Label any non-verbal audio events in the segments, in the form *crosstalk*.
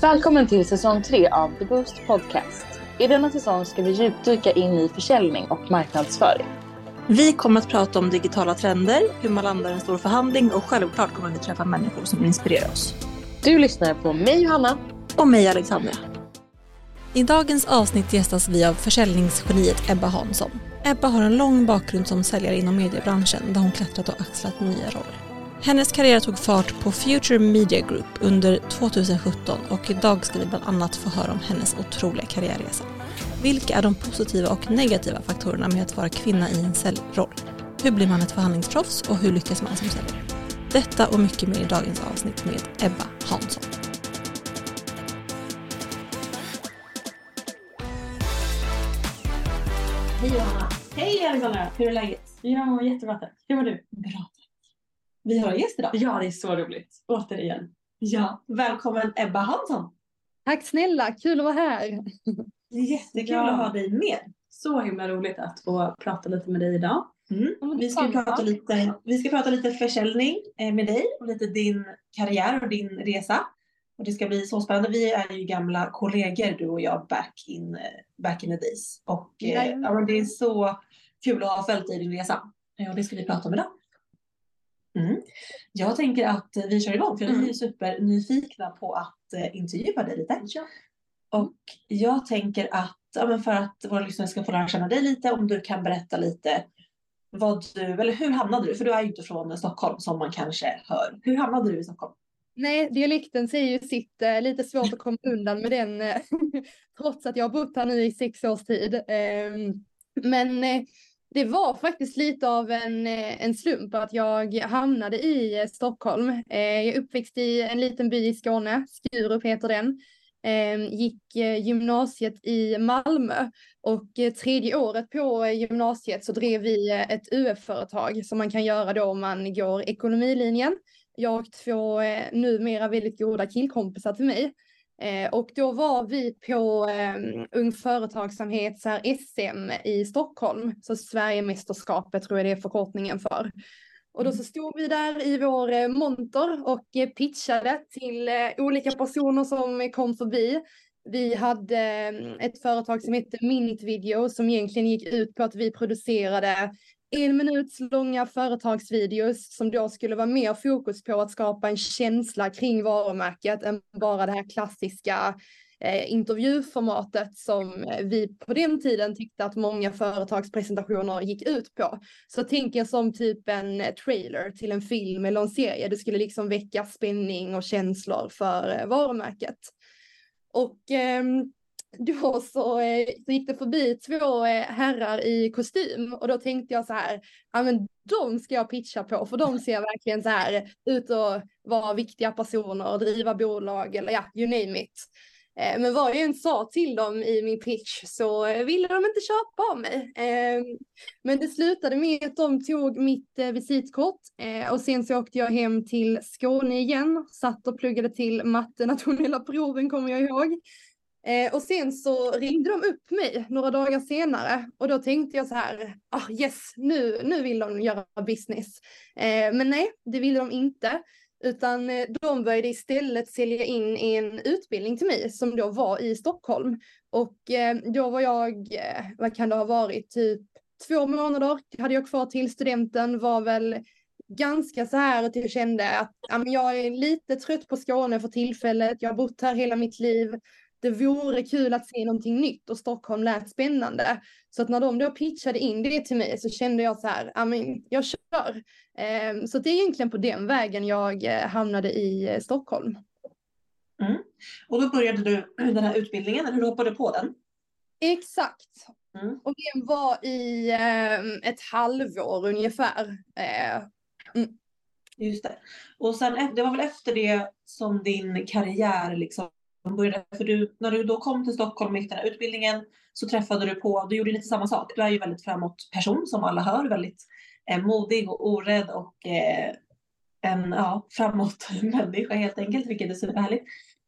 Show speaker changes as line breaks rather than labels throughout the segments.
Välkommen till säsong 3 av The Boost Podcast. I denna säsong ska vi djupdyka in i försäljning och marknadsföring.
Vi kommer att prata om digitala trender, hur man landar en stor förhandling och självklart kommer vi träffa människor som inspirerar oss.
Du lyssnar på mig Johanna.
Och mig Alexandra. I dagens avsnitt gästas vi av försäljningsgeniet Ebba Hansson. Ebba har en lång bakgrund som säljare inom mediebranschen där hon klättrat och axlat nya roller. Hennes karriär tog fart på Future Media Group under 2017 och idag ska vi bland annat få höra om hennes otroliga karriärresa. Vilka är de positiva och negativa faktorerna med att vara kvinna i en säljroll? Hur blir man ett förhandlingsproffs och hur lyckas man som säljare? Detta och mycket mer i dagens avsnitt med Ebba Hansson.
Hej Johanna.
Hej Alexandra, hur är läget?
Jag mår jättebra tack. Hur mår du?
Bra Vi har en gäst idag.
Ja, det är så roligt. Återigen.
Ja, välkommen Ebba Hansson.
Tack snälla, kul att vara här.
Jättekul
Ja.
att ha dig med.
Så himla roligt att få prata lite med dig idag.
Mm. Vi, ska prata lite, vi ska prata lite försäljning eh, med dig och lite din karriär och din resa. Och det ska bli så spännande. Vi är ju gamla kollegor du och jag back in, eh, back in the days. Och eh, ja, det är så kul att ha följt dig i din resa. Eh, Och det ska vi prata om idag. Mm. Jag tänker att vi kör igång för vi är
Mm.
supernyfikna på att eh, intervjua dig lite.
Ja.
Och jag tänker att ja, för att våra lyssnare ska få lära känna dig lite, om du kan berätta lite vad du, eller hur hamnade du? För du är ju inte från Stockholm som man kanske hör. Hur hamnade du i Stockholm?
Nej, dialekten säger ju sitt, eh, lite svårt att komma undan med den, eh, *laughs* trots att jag har bott här nu i sex års tid. Ehm, Men eh, det var faktiskt lite av en, eh, en slump att jag hamnade i eh, Stockholm. Eh, Jag är uppväxt i en liten by i Skåne, Skurup heter den. Ehm, Gick eh, gymnasiet i Malmö och tredje året på gymnasiet så drev vi ett UF-företag som man kan göra då om man går ekonomilinjen. Jag och två eh, numera väldigt goda killkompisar till mig. Eh, och då var vi på eh, Ung Företagsamhet så här SM i Stockholm, så Sverigemästerskapet tror jag det är förkortningen för. Och då så stod vi där i vår eh, monter och eh, pitchade till eh, olika personer som kom förbi. Vi hade eh, ett företag som hette Minute Video som egentligen gick ut på att vi producerade en minuts långa företagsvideos som då skulle vara mer fokus på att skapa en känsla kring varumärket än bara det här klassiska eh, intervjuformatet som eh, vi på den tiden tyckte att många företagspresentationer gick ut på. Så tänk er som typ en eh, trailer till en film eller en serie. Det skulle liksom väcka spänning och känslor för eh, varumärket. Och eh, då så, eh, så gick det förbi två eh, herrar i kostym och då tänkte jag så här, ja men de ska jag pitcha på för de ser verkligen så här ut att vara viktiga personer och driva bolag eller ja, you name it. Eh, men vad jag än sa till dem i min pitch så ville de inte köpa av mig. Ehm, men det slutade med att de tog mitt visitkort och sen så åkte jag hem till Skåne igen, satt och pluggade till matte, nationella proven kommer jag ihåg. Eh, och sen så ringde de upp mig några dagar senare och då tänkte jag så här, ah yes, nu, nu vill de göra business. Eh, men nej, det ville de inte. Utan eh, de började istället sälja in en utbildning till mig som då var i Stockholm. Och eh, då var jag, eh, vad kan det ha varit, typ två månader hade jag kvar till studenten, var väl ganska så här att jag kände att ja, men jag är lite trött på Skåne för tillfället, jag har bott här hela mitt liv. Det vore kul att se någonting nytt och Stockholm lät spännande. Så att när de då pitchade in det till mig så kände jag så här, ja men jag kör. Eh, så det är egentligen på den vägen jag eh, hamnade i eh, Stockholm.
Och då började du *clears throat* den här utbildningen, eller hur hoppade du på den?
Exakt.
Mm.
Och den var i eh, ett halvår ungefär. Eh,
Just det. Och sen, det var väl efter det som din karriär liksom började. För du, när du då kom till Stockholm och gick den här utbildningen så träffade du på, du gjorde lite samma sak. Du är ju väldigt framåt person som alla hör, väldigt eh, modig och orädd och eh, en ja, framåt *laughs* människa helt enkelt, vilket är superhärligt.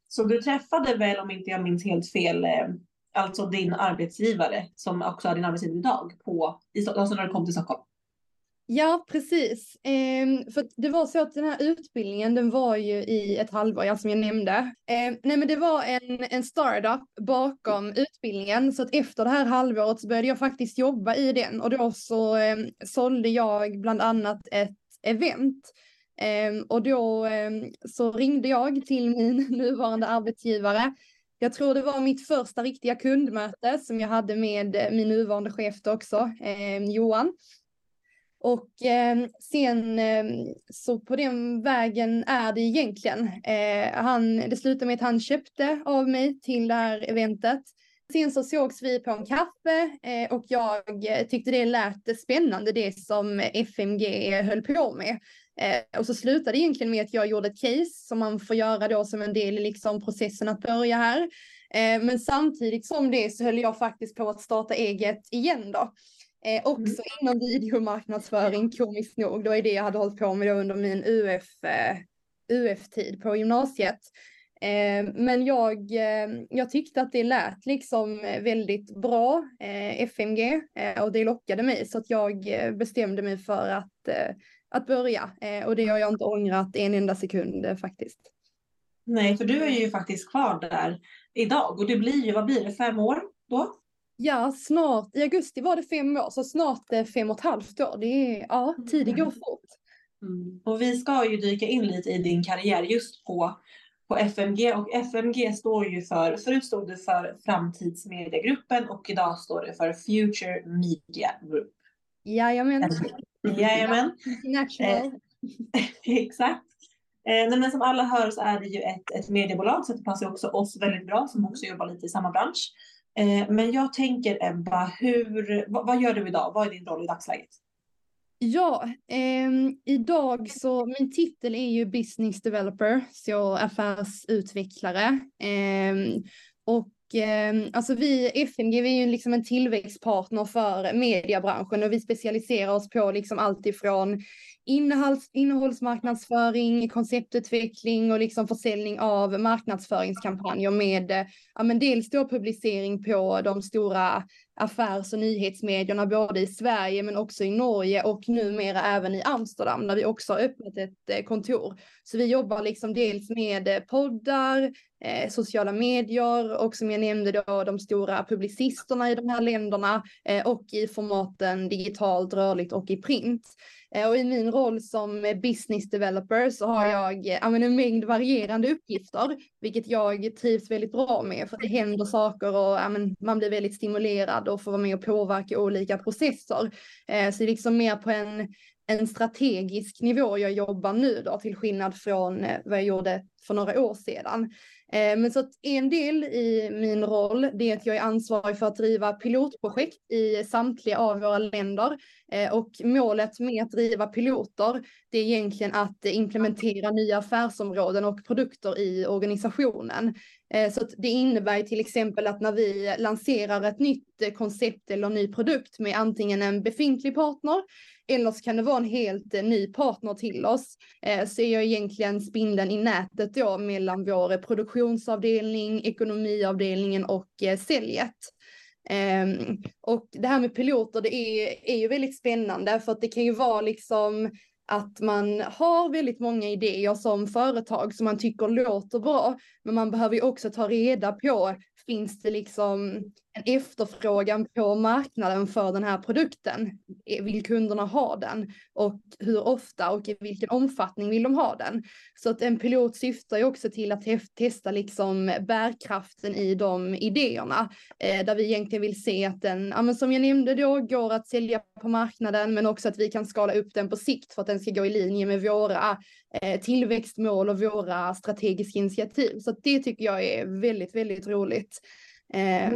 Så du träffade väl, om inte jag minns helt fel, eh, alltså din arbetsgivare som också är din arbetsgivare idag på, i, alltså när du kom till Stockholm.
Ja, precis. Eh, för det var så att den här utbildningen, den var ju i ett halvår, ja, som jag nämnde. Eh, nej, men det var en, en startup bakom utbildningen, så att efter det här halvåret så började jag faktiskt jobba i den och då så eh, sålde jag bland annat ett event. Eh, och då ehm, så ringde jag till min *laughs* nuvarande arbetsgivare jag tror det var mitt första riktiga kundmöte som jag hade med min nuvarande chef också, ehm, Johan. Och eh, sen eh, så på den vägen är det egentligen. Eh, han, det slutade med att han köpte av mig till det här eventet. Sen så sågs vi på en kaffe eh, och jag tyckte det lät spännande det som FMG höll på med. Eh, och så slutade det egentligen med att jag gjorde ett case som man får göra då som en del i liksom processen att börja här. Eh, men samtidigt som det så höll jag faktiskt på att starta eget igen då. Eh, också mm. inom videomarknadsföring, komiskt nog. Det var det jag hade hållit på med under min UF, eh, UF-tid på gymnasiet. Eh, men jag, eh, jag tyckte att det lät liksom väldigt bra, eh, FMG, och det lockade mig så att jag bestämde mig för att, att börja. och det har jag inte ångrat en enda sekund faktiskt.
Nej, för du är ju faktiskt kvar där idag och det blir ju, vad blir det, fem år då?
Ja, snart. I augusti var det fem år, så snart fem och ett halvt år. Det är, ja, tiden går fort.
Mm. Och vi ska ju dyka in lite i din karriär just på, på FMG och FMG står ju för, förut stod det för Framtidsmediegruppen och idag står det för Future Media Group.
Jajamän.
Jajamän.
National.
Eh, *laughs* exakt. Eh, men som alla hör så är det ju ett, ett mediebolag så det passar också oss väldigt bra som också jobbar lite i samma bransch. Eh, men jag tänker Ebba, hur, vad, vad, gör du idag? Vad är din roll i dagsläget?
Ja, eh, idag så min titel är ju business developer, så affärsutvecklare. Eh, och eh, alltså vi, FMG, vi är ju liksom en tillväxtpartner för mediebranschen och vi specialiserar oss på liksom allt ifrån innehålls, innehållsmarknadsföring, konceptutveckling och liksom försäljning av marknadsföringskampanjer med eh, ja, men dels då publicering på de stora affärs och nyhetsmedierna både i Sverige men också i Norge och numera även i Amsterdam där vi också har öppnat ett eh, kontor. Så vi jobbar liksom dels med eh, poddar, eh, sociala medier och som jag nämnde då de stora publicisterna i de här länderna eh, och i formaten digitalt, rörligt och i print. Eh, och i min roll som eh, business developer så har jag ja, en mängd varierande uppgifter, vilket jag trivs väldigt bra med för det händer saker och ja, man blir väldigt stimulerad och får vara med och påverka olika processer. Eh, så det är liksom mer på en, en strategisk nivå jag jobbar nu då, till skillnad från eh, vad jag gjorde för några år sedan. Eh, men så att en del i min roll, det är att jag är ansvarig för att driva pilotprojekt i samtliga av våra länder. Eh, och målet med att driva piloter, det är egentligen att implementera nya affärsområden och produkter i organisationen. Eh, så det innebär till exempel att när vi lanserar ett nytt eh, koncept eller ny produkt med antingen en befintlig partner eller så kan det vara en helt eh, ny partner till oss. Så är jag egentligen spindeln i nätet då mellan vår produktionsavdelning, ekonomiavdelningen och säljet. Um, och det här med piloter, det är, är ju väldigt spännande för att det kan ju vara liksom att man har väldigt många idéer som företag som man tycker låter bra, men man behöver ju också ta reda på, finns det liksom en efterfrågan på marknaden för den här produkten. Eh, vill kunderna ha den? Och hur ofta och i vilken omfattning vill de ha den? Så att en pilot syftar ju också till att testa liksom bärkraften i de idéerna. Eh, där vi egentligen vill se att den, ja, men som jag nämnde då, går att sälja på marknaden men också att vi kan skala upp den på sikt för att den ska gå i linje med våra eh, tillväxtmål och våra strategiska initiativ. Så det tycker jag är väldigt, väldigt roligt. Eh,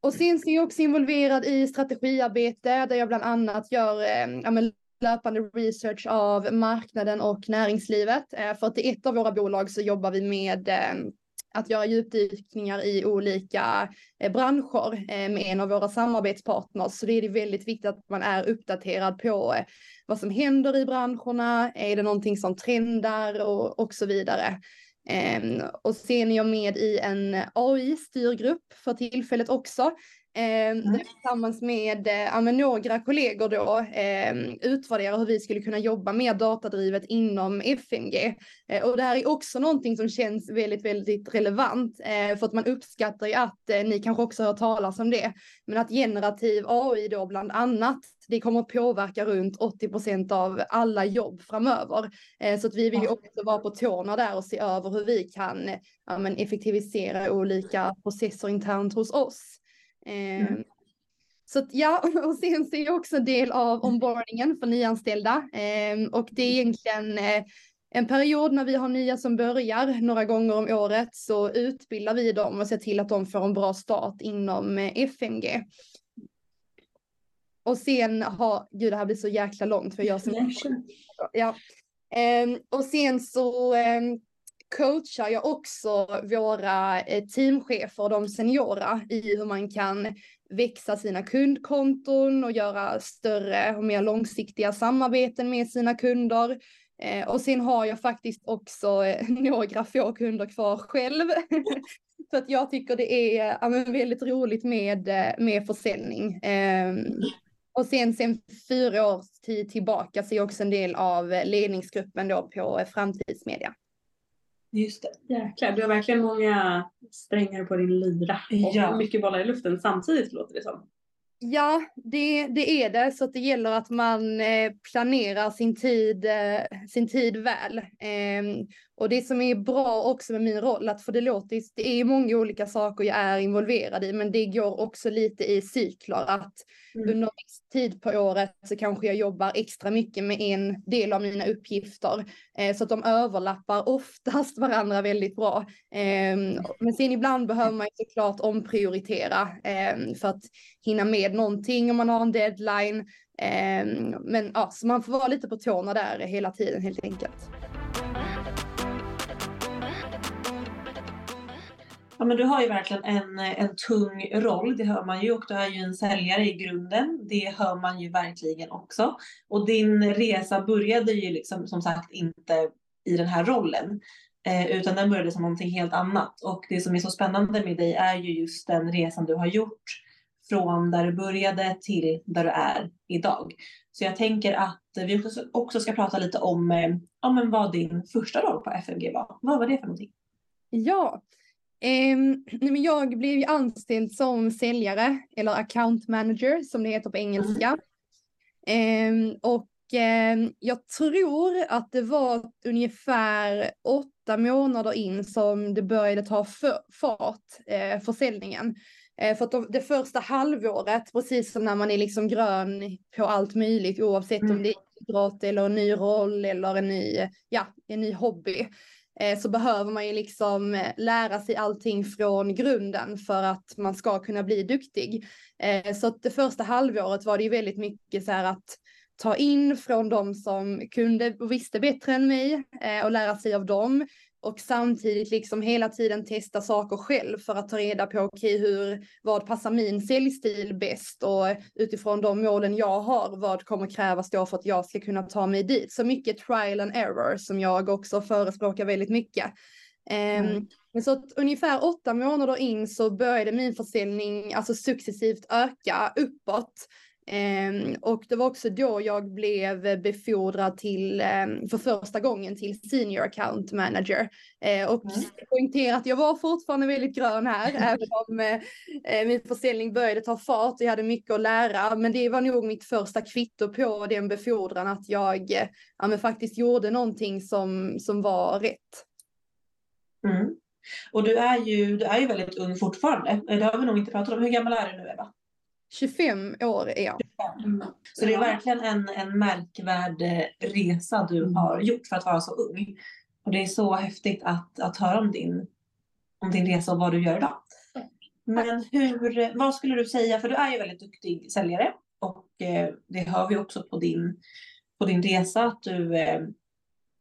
och sen så är jag också involverad i strategiarbete där jag bland annat gör eh, löpande research av marknaden och näringslivet. Eh, för att i ett av våra bolag så jobbar vi med eh, att göra djupdykningar i olika eh, branscher eh, med en av våra samarbetspartners. Så det är det väldigt viktigt att man är uppdaterad på eh, vad som händer i branscherna. Är det någonting som trendar och, och så vidare. Eh, och sen är jag med i en AI-styrgrupp för tillfället också. Eh, mm. Tillsammans med, eh, med några kollegor då eh, utvärdera hur vi skulle kunna jobba mer datadrivet inom FMG. Eh, och det här är också någonting som känns väldigt, väldigt relevant eh, för att man uppskattar ju att eh, ni kanske också har hört talas om det. Men att generativ AI då bland annat det kommer att påverka runt 80 procent av alla jobb framöver. Så att vi vill ju också vara på tårna där och se över hur vi kan ja, men effektivisera olika processer internt hos oss. Mm. Ehm, så ja, *laughs* och sen så är jag också en del av onboardingen för nyanställda ehm, och det är egentligen eh, en period när vi har nya som börjar några gånger om året så utbildar vi dem och ser till att de får en bra start inom eh, FMG. Och sen har, gud det här blir så jäkla långt för jag som... Ja. Um, och sen så um, coachar jag också våra eh, teamchefer och de seniora i hur man kan växa sina kundkonton och göra större och mer långsiktiga samarbeten med sina kunder. Eh, och sen har jag faktiskt också eh, *laughs* några få kunder kvar själv. *laughs* Så att jag tycker det är ja, väldigt roligt med, med försäljning. Ehm, och sen, sen fyra års tid tillbaka så är jag också en del av ledningsgruppen då på framtidsmedia.
Just det.
Jäklar, du har verkligen många strängar på din lyra och ja. mycket bollar i luften samtidigt låter det som.
Ja, det, det är det. Så att det gäller att man eh, planerar sin tid, eh, sin tid väl. Och det som är bra också med min roll, att för det låter, det är många olika saker jag är involverad i, men det går också lite i cykler. Att mm. under viss tid på året så kanske jag jobbar extra mycket med en del av mina uppgifter. Eh, så att de överlappar oftast *laughs* varandra väldigt bra. Eh, men sen ibland behöver man såklart omprioritera eh, för att hinna med någonting om man har en deadline. Ehm, men ja, så man får vara lite på tårna där hela tiden helt enkelt.
Ja, men du har ju verkligen en, en tung roll, det hör man ju och du är ju en säljare i grunden. Det hör man ju verkligen också. Och din resa började ju liksom som sagt inte i den här rollen, eh, utan den började som någonting helt annat. Och det som är så spännande med dig är ju just den resan du har gjort från där du började till där du är idag. Så jag tänker att vi också ska prata lite om eh, vad din första roll på FMG var. Vad var det för någonting?
Ja, men jag blev ju anställd som säljare eller account manager som det heter på engelska. Um, och um, jag tror att det var ungefär åtta månader in som det började ta för, fart, uh, försäljningen. Uh, för att de, det första halvåret, precis som när man är liksom grön på allt möjligt oavsett mm. om det är idrott eller en ny roll eller en ny, ja, en ny hobby Eh, Eh, så behöver man ju liksom eh, lära sig allting från grunden för att man ska kunna bli duktig. Eh, så att det första halvåret var det ju väldigt mycket så här att ta in från de som kunde och visste bättre än mig och lära sig av dem och samtidigt liksom hela tiden testa saker själv för att ta reda på okay, hur, vad passar min säljstil bäst och utifrån de målen jag har, vad kommer krävas då för att jag ska kunna ta mig dit? Så mycket trial and error som jag också förespråkar väldigt mycket. Ehm, mm. Um, men så att ungefär åtta månader in så började min försäljning alltså successivt öka uppåt. Um, och det var också då jag blev befordrad till, um, för första gången till senior account manager. Uh, och mm. poängtera att jag var fortfarande väldigt grön här, *laughs* även om uh, min försäljning började ta fart och jag hade mycket att lära. Men det var nog mitt första kvitto på den befordran, att jag men faktiskt gjorde någonting som, som var rätt.
Mm. Och du är, ju, du är ju väldigt ung fortfarande. Det har vi nog inte pratat om. Hur gammal är du nu Eva?
25 år är jag.
Mm. Så det är verkligen en, en märkvärd eh, resa du har gjort för att vara så ung. Och det är så häftigt att, att höra om din, om din resa och vad du gör idag. Men hur, vad skulle du säga, för du är ju väldigt duktig säljare och eh, det hör vi också på din, på din resa att du eh,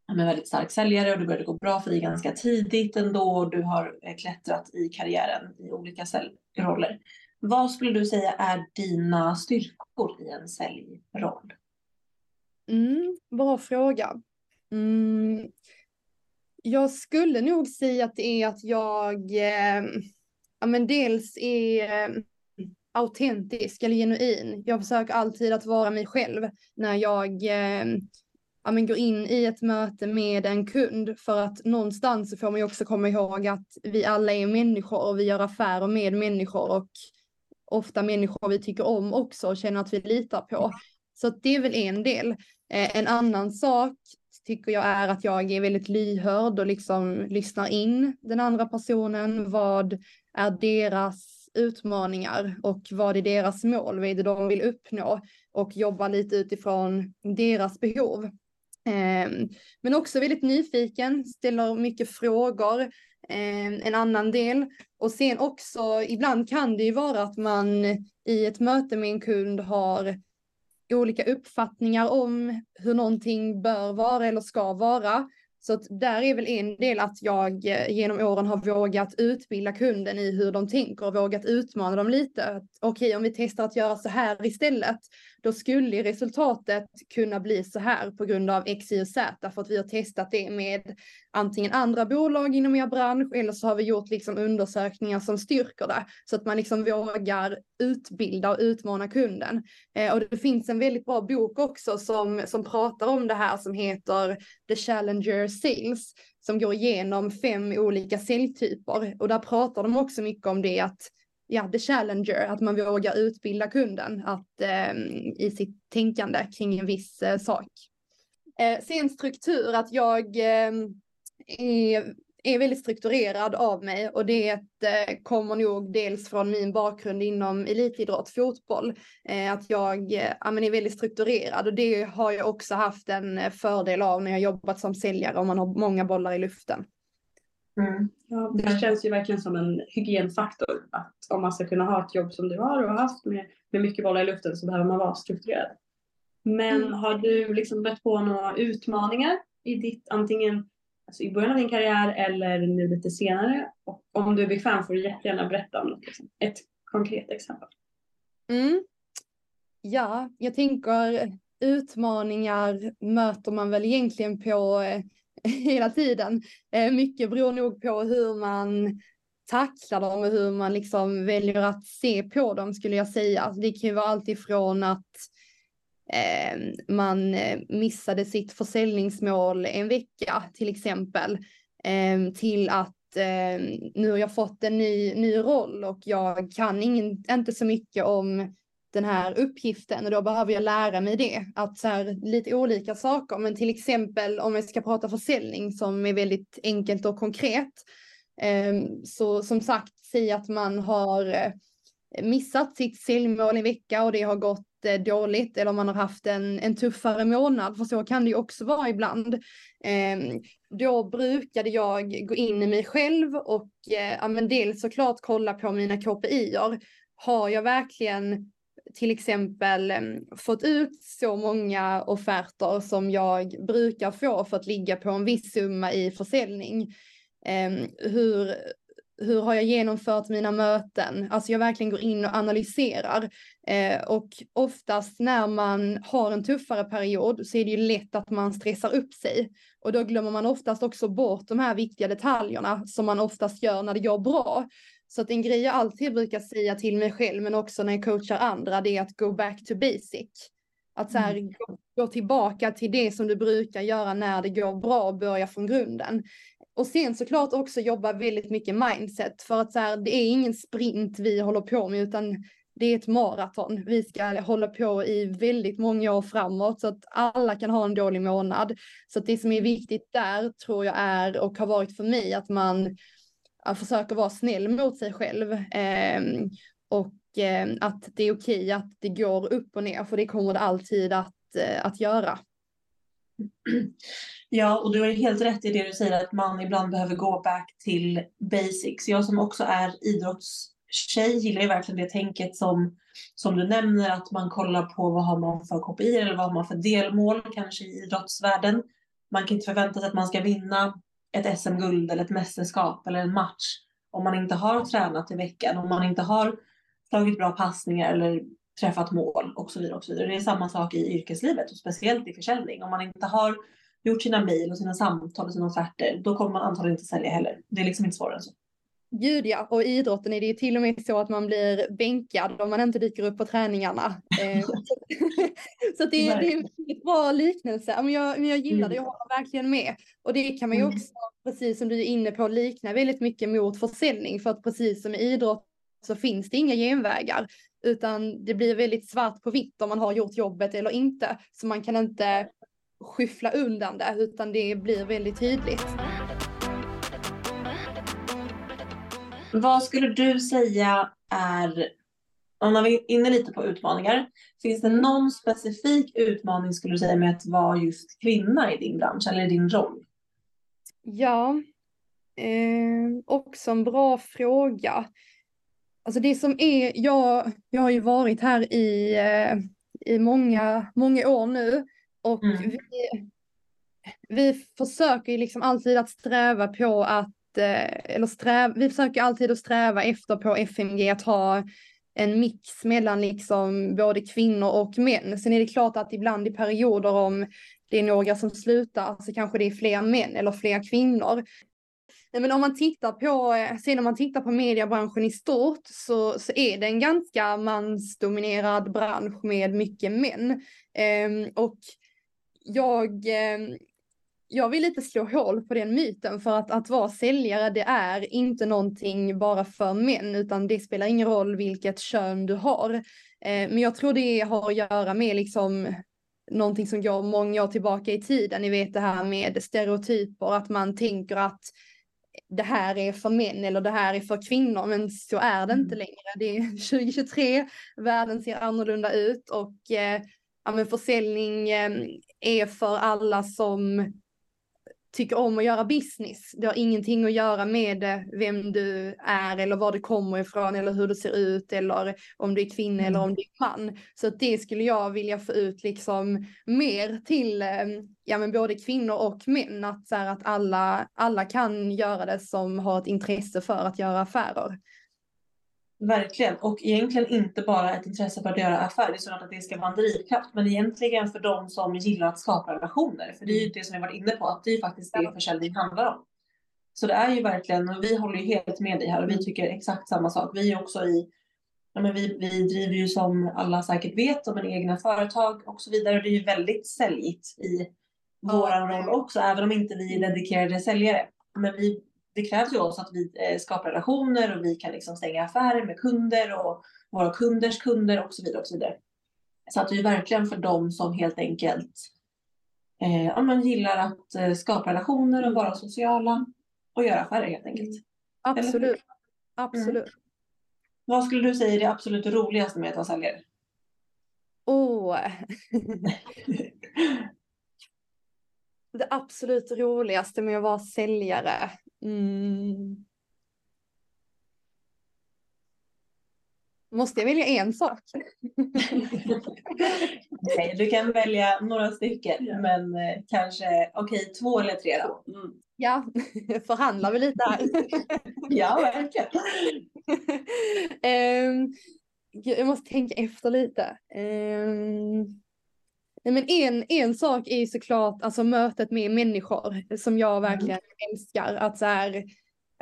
är en väldigt stark säljare och det började gå bra för dig ganska tidigt ändå. Du har eh, klättrat i karriären i olika säljroller. Vad skulle du säga är dina styrkor i en säljroll?
Mm, bra fråga. Mm. Jag skulle nog säga att det är att jag, eh, ja men dels är eh, autentisk eller genuin. Jag försöker alltid att vara mig själv när jag eh, ja, men går in i ett möte med en kund för att någonstans så får man ju också komma ihåg att vi alla är människor och vi gör affärer med människor och ofta människor vi tycker om också och känner att vi litar på. Så det är väl en del. Eh, en annan sak tycker jag är att jag är väldigt lyhörd och liksom lyssnar in den andra personen. Vad är deras utmaningar och vad är deras mål? Vad är det de vill uppnå? Och jobba lite utifrån deras behov. Eh, men också väldigt nyfiken, ställer mycket frågor. Eh, en annan del. Och sen också, ibland kan det ju vara att man i ett möte med en kund har olika uppfattningar om hur någonting bör vara eller ska vara. Så att där är väl en del att jag eh, genom åren har vågat utbilda kunden i hur de tänker och vågat utmana dem lite. Okej, okay, om vi testar att göra så här istället, då skulle resultatet kunna bli så här på grund av X, Y och Z. För att vi har testat det med antingen andra bolag inom er bransch eller så har vi gjort liksom undersökningar som styrker det. Så att man liksom vågar utbilda och utmana kunden. Eh, och det finns en väldigt bra bok också som, som pratar om det här som heter The Challenger Sales som går igenom fem olika säljtyper. Och där pratar de också mycket om det att ja, the challenger, att man vågar utbilda kunden att, eh, i sitt tänkande kring en viss eh, sak. Eh, sen struktur, att jag eh, är, är väldigt strukturerad av mig och det eh, kommer nog dels från min bakgrund inom elitidrott, fotboll, eh, att jag eh, är väldigt strukturerad och det har jag också haft en eh, fördel av när jag jobbat som säljare om man har många bollar i luften.
Mm. Ja, det känns ju verkligen som en hygienfaktor att om man ska kunna ha ett jobb som du har och har haft med, med mycket bollar i luften så behöver man vara strukturerad. Men mm. har du liksom bett på några utmaningar i ditt antingen alltså i början av din karriär eller nu lite senare? Och om du är bekväm får du jättegärna berätta om något, liksom. ett konkret exempel.
Mm. Ja, jag tänker utmaningar möter man väl egentligen på eh, *laughs* hela tiden. Eh, mycket beror nog på hur man tacklar dem och hur man liksom väljer att se på dem skulle jag säga. Alltså, det kan ju vara allt ifrån att ehm, eh, man missade sitt försäljningsmål en vecka till exempel eh, till att eh, nu har jag fått en ny, ny roll och jag kan ingen, inte så mycket om den här uppgiften och då behöver jag lära mig det. Att så här, lite olika saker, men till exempel om vi ska prata försäljning som är väldigt enkelt och konkret. Eh, så som sagt, säg att man har eh, missat sitt säljmål en vecka och det har gått eh, dåligt eller man har haft en, en tuffare månad, för så kan det ju också vara ibland. Eh, då brukade jag gå in i mig själv och eh, ja, men dels såklart kolla på mina KPI-er. Har jag verkligen till exempel fått ut så många offerter som jag brukar få för att ligga på en viss summa i försäljning. Hur, hur har jag genomfört mina möten? Alltså jag verkligen går in och analyserar. Eh, och oftast när man har en tuffare period så är det ju lätt att man stressar upp sig. Och då glömmer man oftast också bort de här viktiga detaljerna som man oftast gör när det går bra. Så att en grej jag alltid brukar säga till mig själv, men också när jag coachar andra, det är att go back to basic. Att så här, mm. gå, gå, tillbaka till det som du brukar göra när det går bra och börja från grunden. Och sen såklart också jobba väldigt mycket mindset för att så här, det är ingen sprint vi håller på med utan det är ett maraton. Vi ska hålla på i väldigt många år framåt så att alla kan ha en dålig månad. Så att det som är viktigt där tror jag är och har varit för mig att man försöker vara snäll mot sig själv. Eh, och eh, att det är okej att det går upp och ner för det kommer det alltid att, eh, att göra. *clears throat*
Ja, och du har helt rätt i det du säger att man ibland behöver gå back till basics. Jag som också är idrottstjej gillar ju verkligen det tänket som, som du nämner, att man kollar på vad har man för KPI eller vad har man för delmål kanske i idrottsvärlden. Man kan inte förvänta sig att man ska vinna ett SM-guld eller ett mästerskap eller en match om man inte har tränat i veckan, om man inte har tagit bra passningar eller träffat mål och så vidare. Och så vidare. Det är samma sak i yrkeslivet och speciellt i försäljning. Om man inte har gjort sina mejl och sina samtal och sina offerter, då kommer man antagligen inte sälja heller. Det är liksom inte svårare än så.
Gud ja, och i idrotten är det ju till och med så att man blir bänkad om man inte dyker upp på träningarna. Eh, *laughs* så *laughs* det, är, det är en bra liknelse. Men jag, men jag gillar mm. det, jag håller verkligen med. Och det kan man ju mm. också, precis som du är inne på, likna väldigt mycket mot försäljning. För att precis som i idrott så finns det inga genvägar. Utan det blir väldigt svart på vitt om man har gjort jobbet eller inte. Så man kan inte skyffla undan det, utan det blir väldigt tydligt.
Vad skulle du säga är, om man är inne lite på utmaningar, finns det någon specifik utmaning skulle du säga med att vara just kvinna i din bransch eller i din roll?
Ja, eh, också en bra fråga. Alltså det som är, jag, jag har ju varit här i, eh, i många, många år nu och mm. vi, vi försöker ju liksom alltid att sträva på att Eh, eller sträv, vi försöker alltid att sträva efter på FMG att ha en mix mellan liksom både kvinnor och män. Sen är det klart att ibland i perioder om det är några som slutar så kanske det är fler män eller fler kvinnor. Men om man tittar på, eh, sen om man tittar på mediebranschen i stort så, så är det en ganska mansdominerad bransch med mycket män. Ehm, och jag, ehm, jag vill lite slå hål på den myten för att, att vara säljare det är inte någonting bara för män utan det spelar ingen roll vilket kön du har. Eh, men jag tror det har att göra med liksom någonting som går många år tillbaka i tiden. Ni vet det här med stereotyper, att man tänker att det här är för män eller det här är för kvinnor, men så är det inte mm. längre. Det är *laughs* 2023, världen ser annorlunda ut och eh, ja, men försäljning eh, är för alla som tycker om att göra business. Det har ingenting att göra med eh, vem du är eller var du kommer ifrån eller hur du ser ut eller om du är kvinna mm. eller om du är man. Så det skulle jag vilja få ut liksom mer till eh, ja, men både kvinnor och män. Att, så här, att alla, alla kan göra det som har ett intresse för att göra affärer.
Verkligen, och egentligen inte bara ett intresse för att göra affärer. Det är såklart att det ska vara en drivkraft, men egentligen för de som gillar att skapa relationer. För det är ju det som jag varit inne på, att det är faktiskt det försäljning handlar om. Så det är ju verkligen, och vi håller ju helt med dig här och vi tycker exakt samma sak. Vi är också i, ja men vi, vi driver ju som alla säkert vet om en egna företag och så vidare. Det är ju väldigt säljigt i våran roll också, även om inte vi är dedikerade säljare. Men vi det krävs ju också att vi eh, skapar relationer och vi kan liksom stänga affärer med kunder och våra kunders kunder och så vidare. Och så vidare. Så att det är verkligen för dem som helt enkelt eh, om man gillar att eh, skapa relationer och vara sociala och göra affärer helt enkelt.
Absolut. Absolut. Mm.
Vad skulle du säga är det absolut roligaste med att vara säljare?
Åh. Oh. *laughs* det absolut roligaste med att vara säljare. Mm. Måste jag välja en sak? *laughs*
okay, du kan välja några stycken, ja. men eh, kanske okej, okay, två eller tre då. Mm.
Ja, *laughs* förhandlar vi lite här. *laughs*
ja, verkligen.
um, jag måste tänka efter lite. Um, men en, en sak är såklart alltså mötet med människor som jag mm. verkligen mm. älskar. Att så här,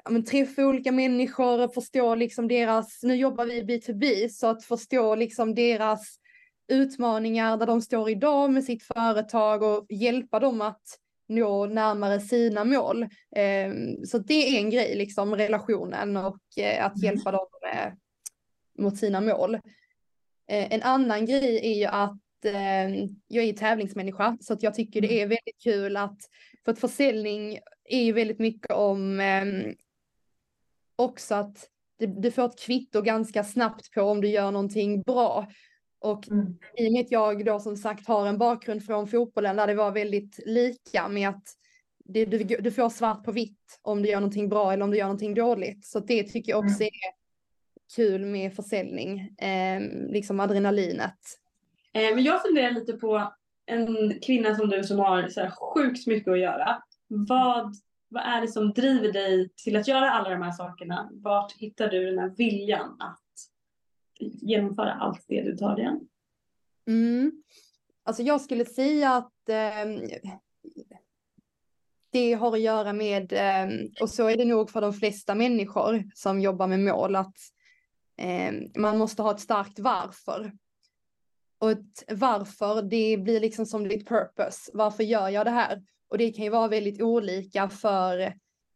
men träffa olika människor, förstå liksom deras, nu jobbar vi B2B, så att förstå liksom deras utmaningar där de står idag med sitt företag och hjälpa dem att nå närmare sina mål. Eh, så det är en grej, liksom relationen och eh, att mm. hjälpa dem med, mot sina mål. Eh, en annan grej är ju att eh, jag är tävlingsmänniska så att jag tycker det mm. är väldigt kul att, för att försäljning är ju väldigt mycket om eh, också att du får ett kvitto ganska snabbt på om du gör någonting bra. Och mm. i och med att jag då som sagt har en bakgrund från fotbollen där det var väldigt lika med att det, du, du, får svart på vitt om du gör någonting bra eller om du gör någonting dåligt. Så det tycker jag också mm. är kul med försäljning, eh, liksom adrenalinet.
Eh, men jag funderar lite på en kvinna som du som har så här sjukt mycket att göra. Vad, vad är det som driver dig till att göra alla de här sakerna? Vart hittar du den här viljan att genomföra allt det du tar dig an?
Mm. Alltså jag skulle säga att eh, det har att göra med, eh, och så är det nog för de flesta människor som jobbar med mål, att eh, man måste ha ett starkt varför. Och ett varför, det blir liksom som ditt purpose. Varför gör jag det här? Och det kan ju vara väldigt olika för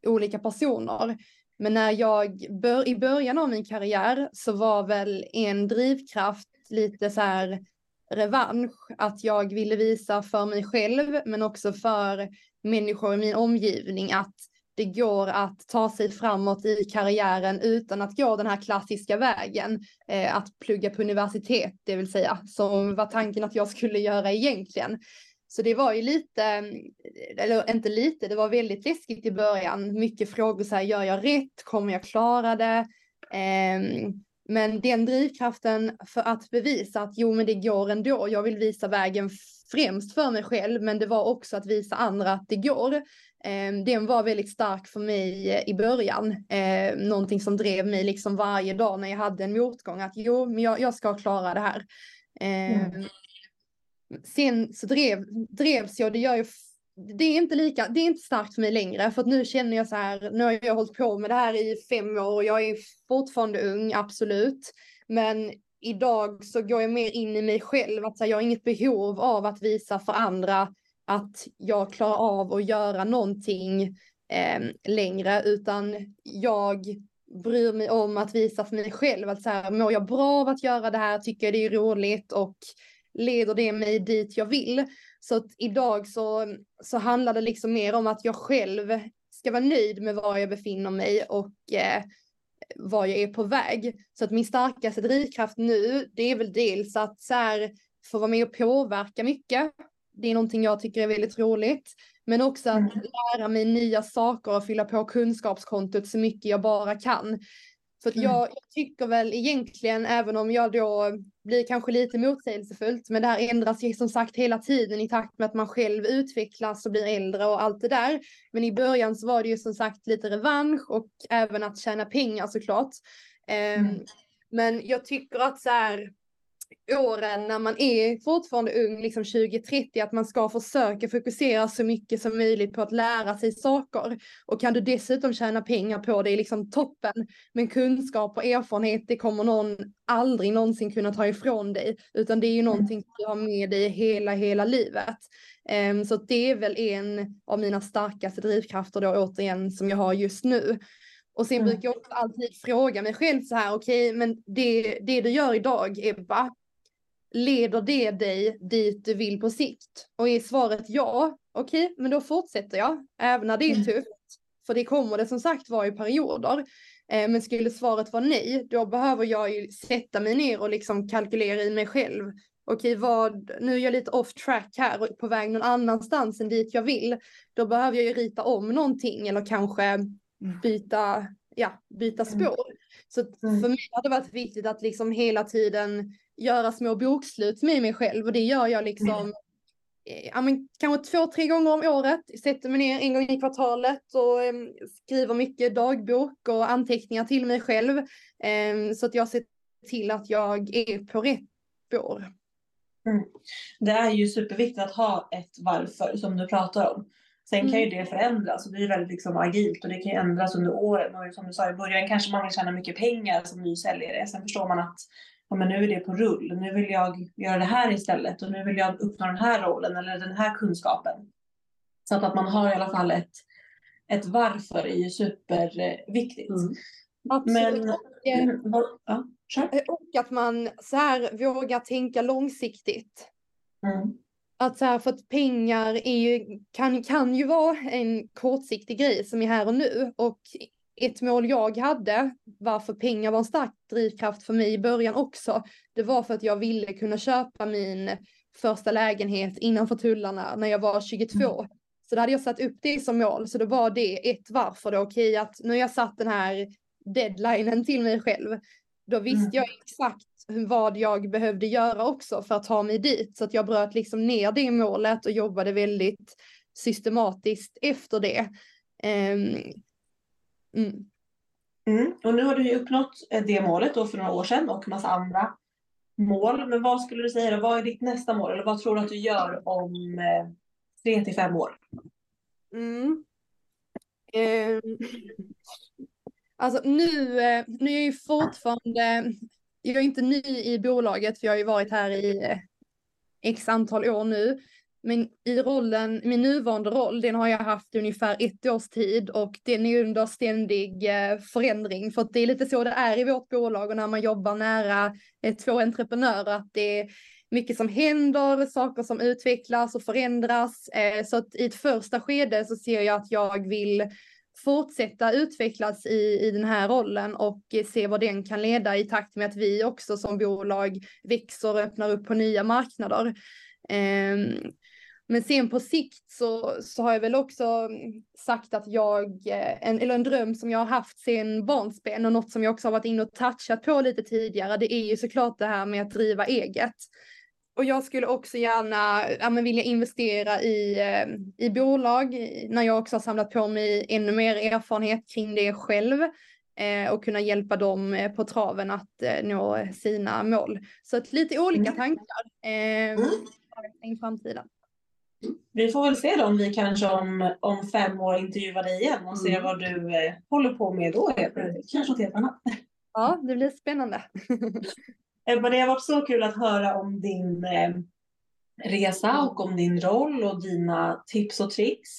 olika personer. Men när jag bör, i början av min karriär så var väl en drivkraft lite så här revansch, att jag ville visa för mig själv men också för människor i min omgivning att det går att ta sig framåt i karriären utan att gå den här klassiska vägen, eh, att plugga på universitet, det vill säga, som var tanken att jag skulle göra egentligen. Så det var ju lite, eh, eller inte lite, det var väldigt läskigt i början. Mycket frågor så här, gör jag rätt? Kommer jag klara det? Eh, men den drivkraften för att bevisa att jo, men det går ändå. Jag vill visa vägen främst för mig själv, men det var också att visa andra att det går. Eh, den var väldigt stark för mig i början. Eh, någonting som drev mig liksom varje dag när jag hade en motgång, att jo, men jag, jag ska klara det här. Eh, mm. Sen så drev, drevs jag, det gör ju det är inte lika, det är inte starkt för mig längre för att nu känner jag så här, nu har jag hållit på med det här i fem år och jag är fortfarande ung, absolut. Men idag så går jag mer in i mig själv, att här, jag har inget behov av att visa för andra att jag klarar av att göra någonting eh, längre, utan jag bryr mig om att visa för mig själv att så här, mår jag bra av att göra det här, tycker jag det är roligt och leder det mig dit jag vill. Så att idag så, så handlar det liksom mer om att jag själv ska vara nöjd med var jag befinner mig och eh, var jag är på väg. Så att min starkaste drivkraft nu, det är väl dels att så här, få vara med och påverka mycket. Det är någonting jag tycker är väldigt roligt. Men också att mm. lära mig nya saker och fylla på kunskapskontot så mycket jag bara kan. Så att mm. jag, jag, tycker väl egentligen, även om jag då blir kanske lite motsägelsefullt, men det här ändras ju som sagt hela tiden i takt med att man själv utvecklas och blir äldre och allt det där. Men i början så var det ju som sagt lite revansch och även att tjäna pengar såklart. Ehm, mm. Men jag tycker att så här, åren när man är fortfarande ung, liksom 20-30, att man ska försöka fokusera så mycket som möjligt på att lära sig saker. Och kan du dessutom tjäna pengar på det är liksom toppen. Men kunskap och erfarenhet, det kommer någon aldrig någonsin kunna ta ifrån dig, utan det är ju någonting som du har med dig hela, hela livet. Um, så det är väl en av mina starkaste drivkrafter då återigen som jag har just nu. Och sen mm. brukar jag också alltid fråga mig själv så här, okej, okay, men det, det du gör idag, Ebba, leder det dig dit du vill på sikt? Och är svaret ja, okej, okay, men då fortsätter jag, även när det är mm. tufft. För det kommer det som sagt vara i perioder. Eh, men skulle svaret vara nej, då behöver jag ju sätta mig ner och liksom kalkylera i mig själv. Okej, vad, nu är jag lite off track här och på väg någon annanstans än dit jag vill. Då behöver jag ju rita om någonting eller kanske byta, ja, byta mm. spår. Så mm. för mig har det varit viktigt att liksom hela tiden göra små bokslut med mig själv och det gör jag liksom mm. Eh, ja, men, kanske två, tre gånger om året. Sätter mig ner en gång i kvartalet och eh, skriver mycket dagbok och anteckningar till mig själv. Eh, så att jag ser till att jag är på rätt spår.
Mm. Det är ju superviktigt att ha ett varför som du pratar om. Sen kan ju mm. det förändras och det är väldigt liksom agilt och det kan ju ändras under åren. Och som du sa i början kanske man vill tjäna mycket pengar som ny säljare. Sen förstår man att ja, men nu är det på rull. Nu vill jag göra det här istället och nu vill jag uppnå den här rollen eller den här kunskapen. Så att, att man har i alla fall ett, ett varför är ju superviktigt. Mm.
Absolut. Men, och, ja, och att man så här vågar tänka långsiktigt. Mm. Att så här, för att pengar är ju, kan, kan ju vara en kortsiktig grej som är här och nu. Och ett mål jag hade, varför pengar var en stark drivkraft för mig i början också, det var för att jag ville kunna köpa min första lägenhet innanför tullarna när jag var 22. Mm. Så då hade jag satt upp det som mål, så då var det ett varför då, okej okay, att nu har jag satt den här deadlinen till mig själv, då visste mm. jag exakt vad jag behövde göra också för att ta mig dit. Så att jag bröt liksom ner det målet och jobbade väldigt systematiskt efter det. Um,
mm. Mm. Och nu har du ju uppnått eh, det målet då för några år sedan och massa andra mål. Men vad skulle du säga då? Vad är ditt nästa mål? Eller vad tror du att du gör om eh, tre till fem år?
Mm. Eh, alltså nu, eh, nu är jag ju fortfarande, jag är inte ny i bolaget för jag har ju varit här i eh, x antal år nu. Men i rollen, min nuvarande roll, den har jag haft i ungefär ett års tid och den är under ständig eh, förändring. För att det är lite så det är i vårt bolag och när man jobbar nära eh, två entreprenörer, att det är mycket som händer, saker som utvecklas och förändras. Så att i ett första skede så ser jag att jag vill fortsätta utvecklas i, i den här rollen och se vad den kan leda i takt med att vi också som bolag växer och öppnar upp på nya marknader. Ehm, men sen på sikt så, så har jag väl också sagt att jag, eh, en, eller en dröm som jag har haft sen barnsben och något som jag också har varit inne och touchat på lite tidigare, det är ju såklart det här med att driva eget. Och jag skulle också gärna ja, men vilja investera i, eh, i bolag när jag också har samlat på mig ännu mer erfarenhet kring det själv eh, och kunna hjälpa dem eh, på traven att eh, nå sina mål. Så att lite olika mm. tankar eh, mm. i framtiden.
Vi får väl se då om vi kanske om, om fem år intervjuar dig igen och mm. ser vad du eh, håller på med då. Kanske något helt annat.
Ja, det blir spännande. *laughs*
Ebba, det har varit så kul att höra om din eh, resa och om din roll och dina tips och tricks.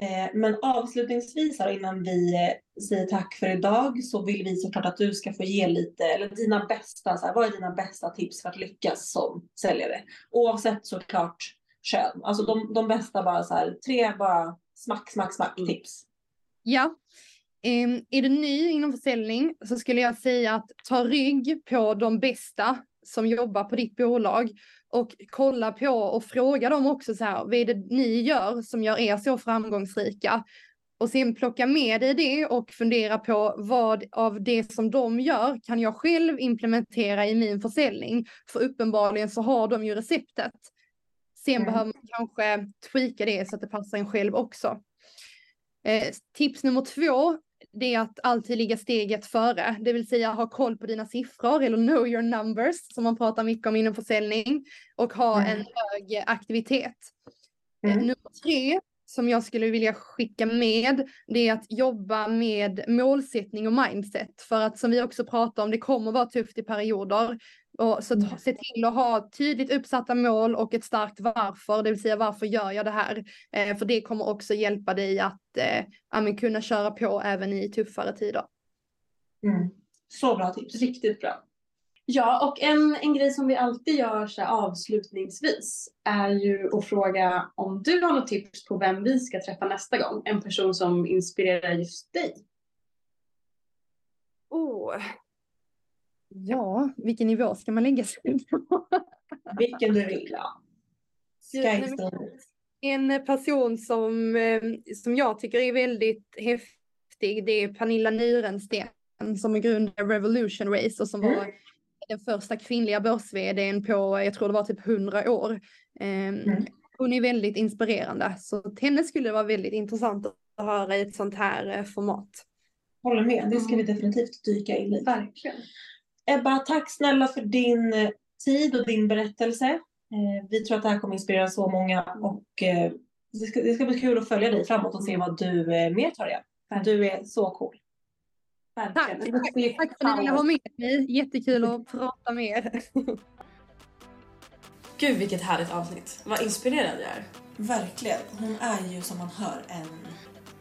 Eh, men avslutningsvis här, innan vi eh, säger tack för idag så vill vi såklart att du ska få ge lite, eller dina bästa, så här, vad är dina bästa tips för att lyckas som säljare? Oavsett såklart kön. Alltså de, de bästa bara så här, tre bara smack, smack, smack mm. tips.
Ja. Um, är du ny inom försäljning så skulle jag säga att ta rygg på de bästa som jobbar på ditt bolag och kolla på och fråga dem också så här, vad är det ni gör som gör er så framgångsrika? Och sen plocka med dig det och fundera på vad av det som de gör kan jag själv implementera i min försäljning? För uppenbarligen så har de ju receptet. Sen mm. behöver man kanske tweaka det så att det passar en själv också. Eh, tips nummer två, det är att alltid ligga steget före, det vill säga ha koll på dina siffror eller know your numbers som man pratar mycket om inom försäljning och ha mm. en hög aktivitet. Eh, mm. nummer tre, som jag skulle vilja skicka med, det är att jobba med målsättning och mindset. För att som vi också pratar om, det kommer vara tufft i perioder. Och så mm. se till att ha tydligt uppsatta mål och ett starkt varför, det vill säga varför gör jag det här? Eh, för det kommer också hjälpa dig att eh, kunna köra på även i tuffare tider.
Mm. Så bra tips.
Riktigt bra. Ja, och en, en grej som vi alltid gör så avslutningsvis är ju att fråga om du har något tips på vem vi ska träffa nästa gång. En person som inspirerar just dig.
Oh, Ja, vilken nivå ska man lägga sig på? *laughs*
vilken du vill, ja.
En person som, eh, som jag tycker är väldigt häftig, det är Pernilla Nyrensten som är grundare Revolution Race och som mm. var den första kvinnliga börs på, jag tror det var typ 100 år. Ehm, mm. Hon är väldigt inspirerande, så henne skulle det vara väldigt intressant att höra i ett sånt här eh, format.
Håller med, det ska vi definitivt dyka in i.
Verkligen.
Ebba, tack snälla för din eh, tid och din berättelse. Eh, vi tror att det här kommer inspirera så många och eh, det ska, det ska bli kul att följa dig framåt och se vad du mer tar igen. Du är så cool.
Tack, tack, tack för att ni ville ha med mig. Jättekul att *laughs* prata med er.
Gud vilket härligt avsnitt. Vad inspirerad jag är.
Verkligen. Hon är ju som man hör en,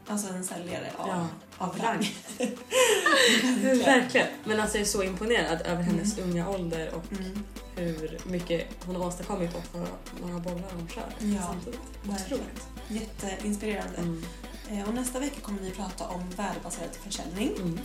alltså en säljare av, ja. av rang. *laughs*
Verkligen. Men alltså jag är så imponerad över hennes mm. unga ålder och mm. hur mycket hon har åstadkommit och hur många bollar hon kör ja, samtidigt.
Otroligt. Jätteinspirerande. Mm. Eh, och nästa vecka kommer vi prata om värdebaserad försäljning. Mm.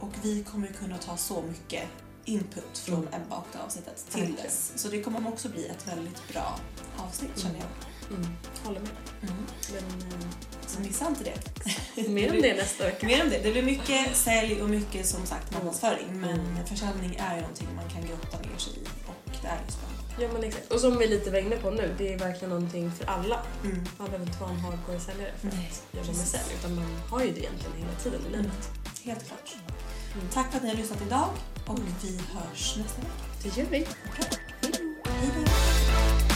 Och vi kommer kunna ta så mycket input från mm. Ebba och det avsnittet till Verkligen. dess. Så det kommer också bli ett väldigt bra avsnitt känner jag.
Mm. Håller med. Mm.
Men, eh, så missa inte
det. Mer om det nästa vecka.
Mer om det. Det blir mycket sälj och mycket som sagt marknadsföring. Mm. Men försäljning är ju någonting man kan grotta ner sig i och det är ju spännande.
Ja men exakt. Och som vi lite var inne på nu, det är verkligen någonting för alla. Mm. Man behöver inte vara en hardcore-säljare för Nej, att jobba med sälj utan man har ju det egentligen hela tiden i livet. Mm.
Helt klart. Mm. Tack för att ni har lyssnat idag och mm. vi hörs nästa vecka.
Det gör vi.
Okay. Hej då.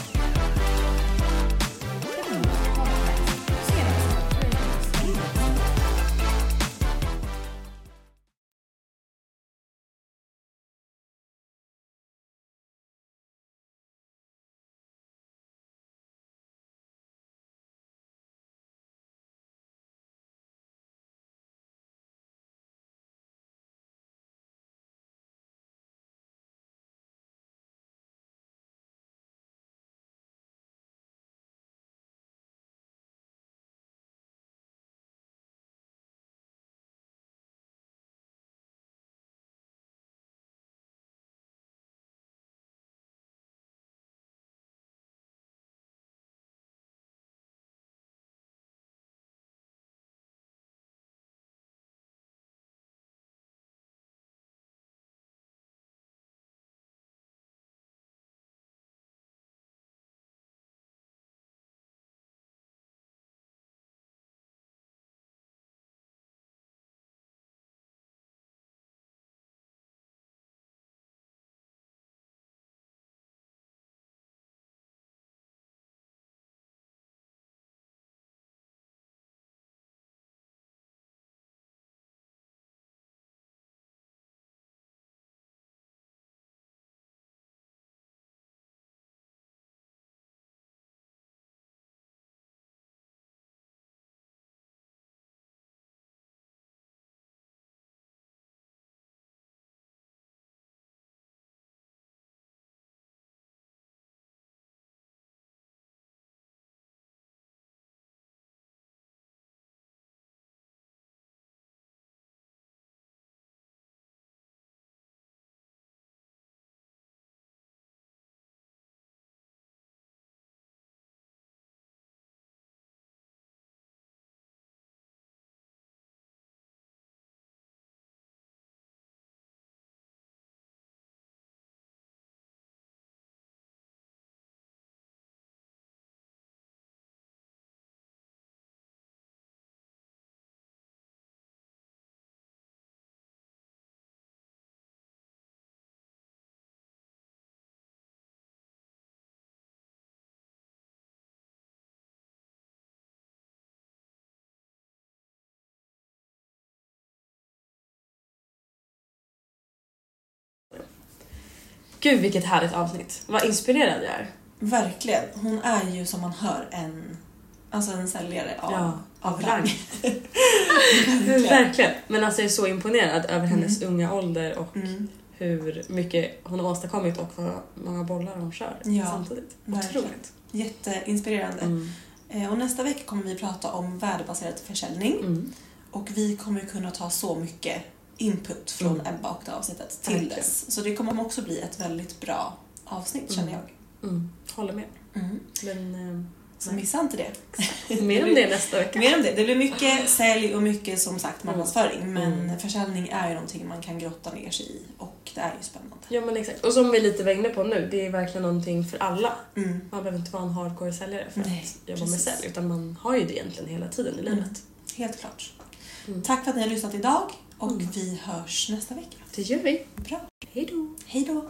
Gud vilket härligt avsnitt. Vad inspirerad jag är.
Verkligen. Hon är ju som man hör en, alltså en säljare av,
Ja,
av rang.
Verkligen. *laughs* Men alltså jag är så imponerad över hennes unga ålder och
Mm,
hur mycket hon har åstadkommit och vad många bollar hon kör
Ja,
samtidigt.
verkligen.
Otroligt.
jätteinspirerande.
Mm.
Eh, och nästa vecka kommer vi prata om värdebaserad försäljning.
Mm.
Och vi kommer kunna ta så mycket input från
Mm.
Ebba och det avsnittet till
Verkligen.
dess. Så det kommer också bli ett väldigt bra avsnitt känner jag.
Mm. Håller med.
Mm.
Men eh,
Så missa inte det.
mer om det nästa vecka.
Mer om det. Det blir mycket sälj och mycket som sagt marknadsföring. Men
Mm.
försäljning är ju någonting man kan grotta ner sig i och det är ju spännande.
Ja men exakt. Och som vi lite var inne på nu, det är verkligen någonting för alla.
Mm.
Man behöver inte vara en hardcore säljare för
Nej,
att jobba med
precis.
sälj utan man har ju det egentligen hela tiden i
Mm.
livet.
Helt klart.
Mm.
Tack för att ni har lyssnat idag och
Mm.
vi hörs nästa vecka.
Det gör vi.
Bra.
Hej då!
Hej då!